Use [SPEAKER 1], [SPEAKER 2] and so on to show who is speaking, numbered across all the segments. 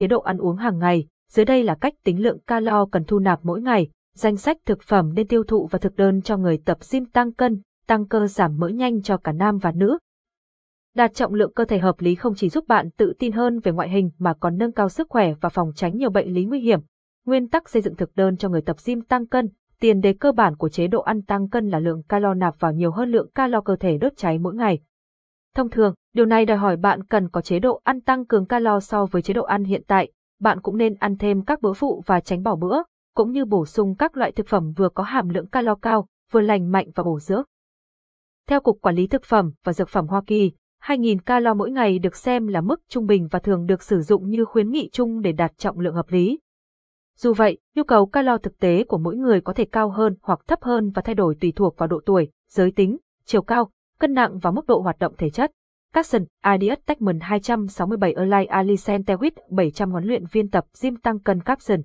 [SPEAKER 1] chế độ ăn uống hàng ngày. Dưới đây là cách tính lượng calo cần thu nạp mỗi ngày, danh sách thực phẩm nên tiêu thụ và thực đơn cho người tập gym tăng cân, tăng cơ giảm mỡ nhanh cho cả nam và nữ. Đạt trọng lượng cơ thể hợp lý không chỉ giúp bạn tự tin hơn về ngoại hình mà còn nâng cao sức khỏe và phòng tránh nhiều bệnh lý nguy hiểm. Nguyên tắc xây dựng thực đơn cho người tập gym tăng cân, tiền đề cơ bản của chế độ ăn tăng cân là lượng calo nạp vào nhiều hơn lượng calo cơ thể đốt cháy mỗi ngày. Thông thường, điều này đòi hỏi bạn cần có chế độ ăn tăng cường calo so với chế độ ăn hiện tại. Bạn cũng nên ăn thêm các bữa phụ và tránh bỏ bữa, cũng như bổ sung các loại thực phẩm vừa có hàm lượng calo cao, vừa lành mạnh và bổ dưỡng. Theo Cục Quản lý Thực phẩm và Dược phẩm Hoa Kỳ, 2.000 calo mỗi ngày được xem là mức trung bình và thường được sử dụng như khuyến nghị chung để đạt trọng lượng hợp lý. Dù vậy, nhu cầu calo thực tế của mỗi người có thể cao hơn hoặc thấp hơn và thay đổi tùy thuộc vào độ tuổi, giới tính, chiều cao, cân nặng và mức độ hoạt động thể chất. Capson, Adidas Techman 267 Erlai Alicent Tewit 700 huấn luyện viên tập gym tăng cân Capson.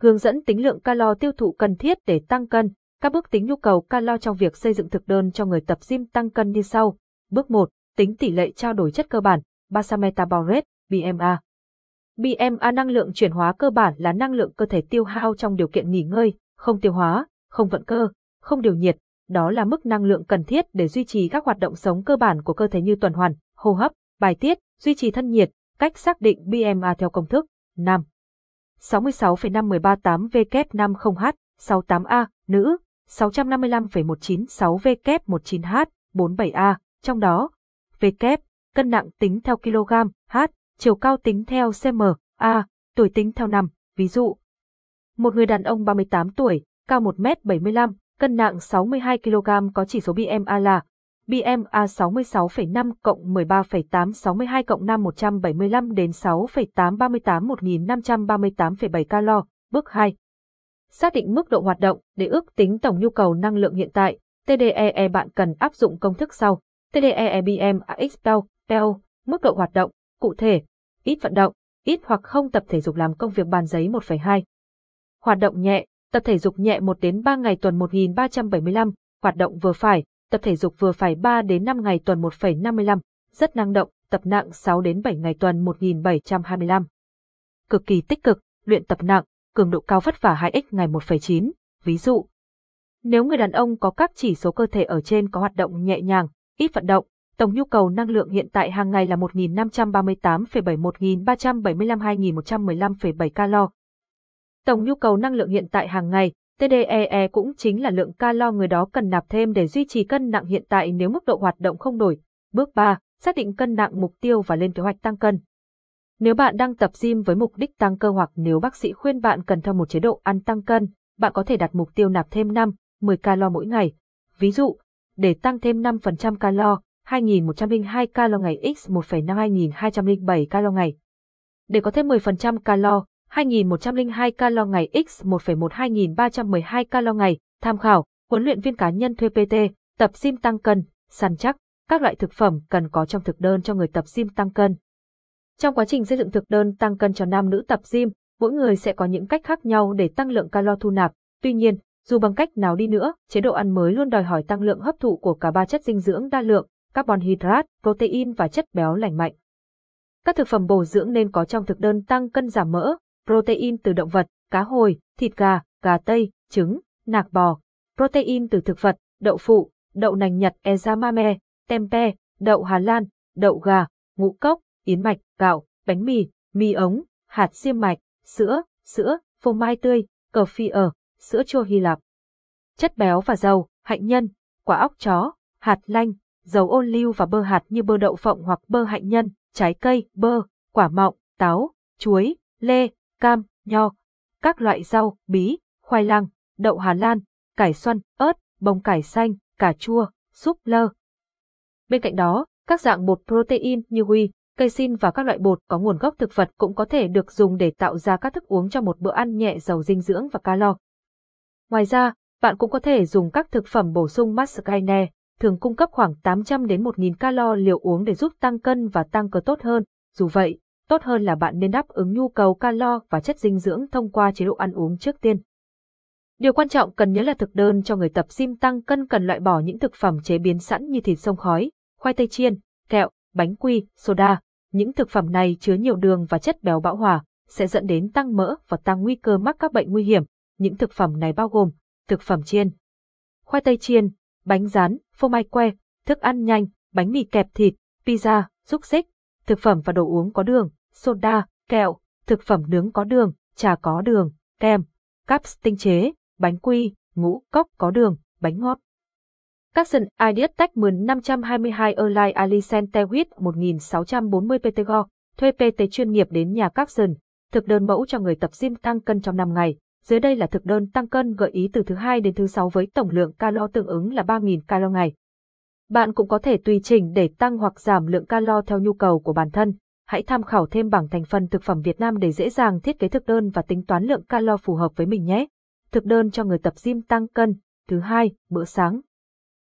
[SPEAKER 1] Hướng dẫn tính lượng calo tiêu thụ cần thiết để tăng cân. Các bước tính nhu cầu calo trong việc xây dựng thực đơn cho người tập gym tăng cân như sau. Bước 1. Tính tỷ lệ trao đổi chất cơ bản, Basal Metabolic Rate, BMA. BMA năng lượng chuyển hóa cơ bản là năng lượng cơ thể tiêu hao trong điều kiện nghỉ ngơi, không tiêu hóa, không vận cơ, không điều nhiệt. Đó là mức năng lượng cần thiết để duy trì các hoạt động sống cơ bản của cơ thể như tuần hoàn, hô hấp, bài tiết, duy trì thân nhiệt. Cách xác định BMA theo công thức 5. 66,5138 W50H, 68A, nữ, 655,196 W19H, 47A, trong đó, W, cân nặng tính theo kg, H, chiều cao tính theo cm, A, tuổi tính theo năm, ví dụ. Một người đàn ông 38 tuổi, cao 1m75, cân nặng 62 kg có chỉ số BMA là BMA 66,5 cộng 13,8 62 cộng 5 175 đến 6,8 38 1538,7 calo. Bước 2. Xác định mức độ hoạt động để ước tính tổng nhu cầu năng lượng hiện tại. TDEE bạn cần áp dụng công thức sau. TDEE BMAX cao, PEO, mức độ hoạt động, cụ thể, ít vận động, ít hoặc không tập thể dục làm công việc bàn giấy 1,2. Hoạt động nhẹ, tập thể dục nhẹ 1 đến 3 ngày tuần 1375, hoạt động vừa phải, tập thể dục vừa phải 3 đến 5 ngày tuần 1,55, rất năng động, tập nặng 6 đến 7 ngày tuần 1725. Cực kỳ tích cực, luyện tập nặng, cường độ cao vất vả 2x ngày 1,9, ví dụ. Nếu người đàn ông có các chỉ số cơ thể ở trên có hoạt động nhẹ nhàng, ít vận động, tổng nhu cầu năng lượng hiện tại hàng ngày là 1.538,7 1.375 2.115,7 calo. Tổng nhu cầu năng lượng hiện tại hàng ngày, TDEE cũng chính là lượng calo người đó cần nạp thêm để duy trì cân nặng hiện tại nếu mức độ hoạt động không đổi. Bước 3. Xác định cân nặng mục tiêu và lên kế hoạch tăng cân. Nếu bạn đang tập gym với mục đích tăng cơ hoặc nếu bác sĩ khuyên bạn cần theo một chế độ ăn tăng cân, bạn có thể đặt mục tiêu nạp thêm 5, 10 calo mỗi ngày. Ví dụ, để tăng thêm 5% calo, 2102 calo ngày x 1,5 2207 calo ngày. Để có thêm 10% calo, 2102 calo ngày x 1,1 2312 calo ngày, tham khảo, huấn luyện viên cá nhân thuê PT, tập gym tăng cân, săn chắc, các loại thực phẩm cần có trong thực đơn cho người tập gym tăng cân. Trong quá trình xây dựng thực đơn tăng cân cho nam nữ tập gym, mỗi người sẽ có những cách khác nhau để tăng lượng calo thu nạp. Tuy nhiên, dù bằng cách nào đi nữa, chế độ ăn mới luôn đòi hỏi tăng lượng hấp thụ của cả ba chất dinh dưỡng đa lượng, carbon hydrate, protein và chất béo lành mạnh. Các thực phẩm bổ dưỡng nên có trong thực đơn tăng cân giảm mỡ, protein từ động vật, cá hồi, thịt gà, gà tây, trứng, nạc bò, protein từ thực vật, đậu phụ, đậu nành Nhật ezamame, tempe, đậu Hà Lan, đậu gà, ngũ cốc, yến mạch, gạo, bánh mì, mì ống, hạt xiêm mạch, sữa, sữa, phô mai tươi, cờ phi ở, sữa chua Hy Lạp. Chất béo và dầu, hạnh nhân, quả óc chó, hạt lanh, dầu ô liu và bơ hạt như bơ đậu phộng hoặc bơ hạnh nhân, trái cây, bơ, quả mọng, táo, chuối, lê, cam, nho, các loại rau, bí, khoai lang, đậu Hà Lan, cải xoăn, ớt, bông cải xanh, cà chua, súp lơ. Bên cạnh đó, các dạng bột protein như whey, cây xin và các loại bột có nguồn gốc thực vật cũng có thể được dùng để tạo ra các thức uống cho một bữa ăn nhẹ giàu dinh dưỡng và calo. Ngoài ra, bạn cũng có thể dùng các thực phẩm bổ sung mascarpone, thường cung cấp khoảng 800 đến 1000 calo liều uống để giúp tăng cân và tăng cơ tốt hơn. Dù vậy, tốt hơn là bạn nên đáp ứng nhu cầu calo và chất dinh dưỡng thông qua chế độ ăn uống trước tiên. Điều quan trọng cần nhớ là thực đơn cho người tập gym tăng cân cần loại bỏ những thực phẩm chế biến sẵn như thịt sông khói, khoai tây chiên, kẹo, bánh quy, soda. Những thực phẩm này chứa nhiều đường và chất béo bão hòa, sẽ dẫn đến tăng mỡ và tăng nguy cơ mắc các bệnh nguy hiểm. Những thực phẩm này bao gồm thực phẩm chiên, khoai tây chiên, bánh rán, phô mai que, thức ăn nhanh, bánh mì kẹp thịt, pizza, xúc xích, thực phẩm và đồ uống có đường, soda, kẹo, thực phẩm nướng có đường, trà có đường, kem, caps tinh chế, bánh quy, ngũ cốc có đường, bánh ngọt. Capson Ideas Tech 522 Erlai Alicente Huit 1640 PTG thuê PT chuyên nghiệp đến nhà Capson, thực đơn mẫu cho người tập gym tăng cân trong 5 ngày. Dưới đây là thực đơn tăng cân gợi ý từ thứ hai đến thứ sáu với tổng lượng calo tương ứng là 3.000 calo ngày. Bạn cũng có thể tùy chỉnh để tăng hoặc giảm lượng calo theo nhu cầu của bản thân. Hãy tham khảo thêm bảng thành phần thực phẩm Việt Nam để dễ dàng thiết kế thực đơn và tính toán lượng calo phù hợp với mình nhé. Thực đơn cho người tập gym tăng cân. Thứ hai, bữa sáng.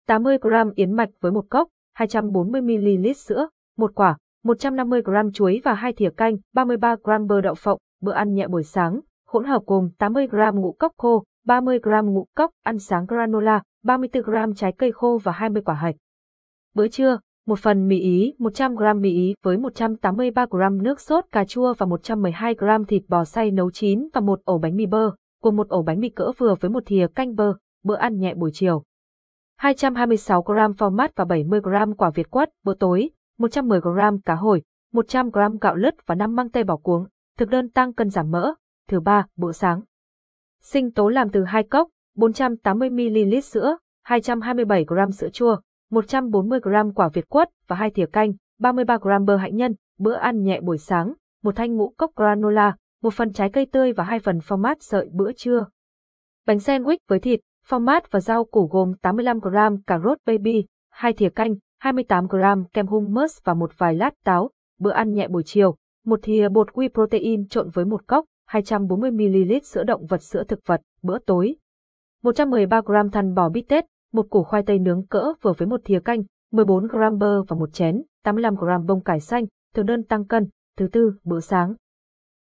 [SPEAKER 1] 80 g yến mạch với một cốc, 240 ml sữa, một quả, 150 g chuối và hai thìa canh, 33 g bơ đậu phộng, bữa ăn nhẹ buổi sáng, hỗn hợp gồm 80 g ngũ cốc khô, 30 g ngũ cốc ăn sáng granola, 34 g trái cây khô và 20 quả hạch. Bữa trưa, một phần mì ý, 100 g mì ý với 183 g nước sốt cà chua và 112 g thịt bò xay nấu chín và một ổ bánh mì bơ, cùng một ổ bánh mì cỡ vừa với một thìa canh bơ, bữa ăn nhẹ buổi chiều. 226 g phao mát và 70 g quả việt quất, bữa tối, 110 g cá hồi, 100 g gạo lứt và 5 măng tây bỏ cuống, thực đơn tăng cân giảm mỡ. Thứ ba, bữa sáng. Sinh tố làm từ 2 cốc, 480 ml sữa, 227 g sữa chua, 140 g quả việt quất và 2 thìa canh, 33 g bơ hạnh nhân, bữa ăn nhẹ buổi sáng, một thanh ngũ cốc granola, một phần trái cây tươi và hai phần phô mát sợi bữa trưa. Bánh sandwich với thịt, phô mát và rau củ gồm 85 g cà rốt baby, 2 thìa canh, 28 g kem hummus và một vài lát táo, bữa ăn nhẹ buổi chiều, một thìa bột whey protein trộn với một cốc, 240 ml sữa động vật sữa thực vật, bữa tối. 113 g thăn bò bít tết, một củ khoai tây nướng cỡ vừa với một thìa canh, 14 g bơ và một chén, 85 g bông cải xanh, thực đơn tăng cân, thứ tư, bữa sáng.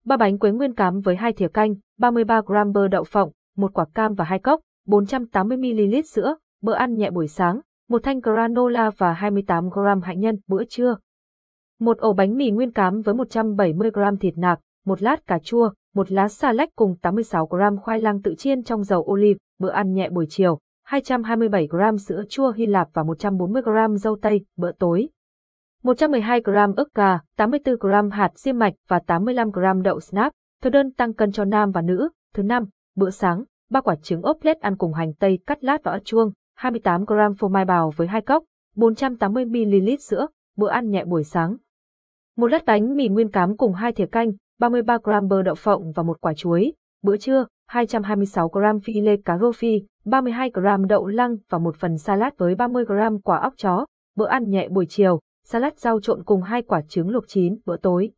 [SPEAKER 1] Ba bánh quế nguyên cám với hai thìa canh, 33 g bơ đậu phộng, một quả cam và hai cốc, 480 ml sữa, bữa ăn nhẹ buổi sáng, một thanh granola và 28 g hạnh nhân bữa trưa. Một ổ bánh mì nguyên cám với 170 g thịt nạc, một lát cà chua, một lá xà lách cùng 86 g khoai lang tự chiên trong dầu ô liu bữa ăn nhẹ buổi chiều, 227 g sữa chua Hy Lạp và 140 g dâu tây, bữa tối. 112 g ức gà, 84 g hạt diêm mạch và 85 g đậu snap, thực đơn tăng cân cho nam và nữ. Thứ năm, bữa sáng, ba quả trứng ốp lết ăn cùng hành tây cắt lát và ớt chuông, 28 g phô mai bào với hai cốc, 480 ml sữa, bữa ăn nhẹ buổi sáng. Một lát bánh mì nguyên cám cùng hai thìa canh, 33 g bơ đậu phộng và một quả chuối. Bữa trưa, 226 g phi lê cá rô phi, 32 g đậu lăng và một phần salad với 30 g quả óc chó. Bữa ăn nhẹ buổi chiều, salad rau trộn cùng hai quả trứng luộc chín. Bữa tối.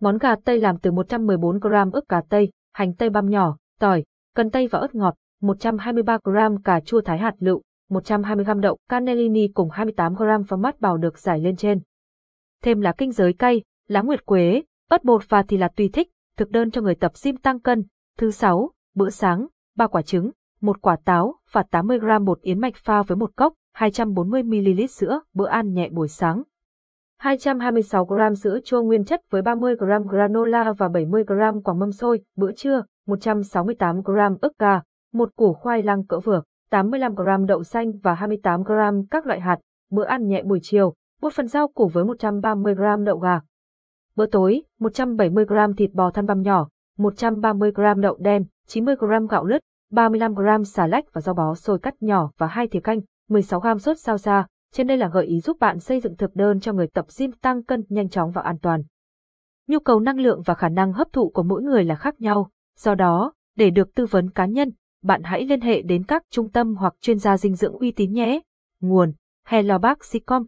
[SPEAKER 1] Món gà tây làm từ 114 g ức gà tây, hành tây băm nhỏ, tỏi, cần tây và ớt ngọt, 123 g cà chua thái hạt lựu, 120 g đậu cannellini cùng 28 g phô mát bào được giải lên trên. Thêm lá kinh giới cay, lá nguyệt quế, ớt bột và thì là tùy thích, thực đơn cho người tập gym tăng cân. Thứ sáu, bữa sáng, ba quả trứng, một quả táo và 80 gram bột yến mạch pha với một cốc, 240 ml sữa, bữa ăn nhẹ buổi sáng. 226 g sữa chua nguyên chất với 30 g granola và 70 g quả mâm xôi, bữa trưa, 168 g ức gà, một củ khoai lang cỡ vừa, 85 g đậu xanh và 28 g các loại hạt, bữa ăn nhẹ buổi chiều, một phần rau củ với 130 g đậu gà. Bữa tối, 170 g thịt bò thăn băm nhỏ, 130 g đậu đen, 90 g gạo lứt, 35 g xà lách và rau bó sôi cắt nhỏ và hai thìa canh, 16 g sốt sao xa. Trên đây là gợi ý giúp bạn xây dựng thực đơn cho người tập gym tăng cân nhanh chóng và an toàn. Nhu cầu năng lượng và khả năng hấp thụ của mỗi người là khác nhau, do đó, để được tư vấn cá nhân, bạn hãy liên hệ đến các trung tâm hoặc chuyên gia dinh dưỡng uy tín nhé. Nguồn: Hello Bác Sicom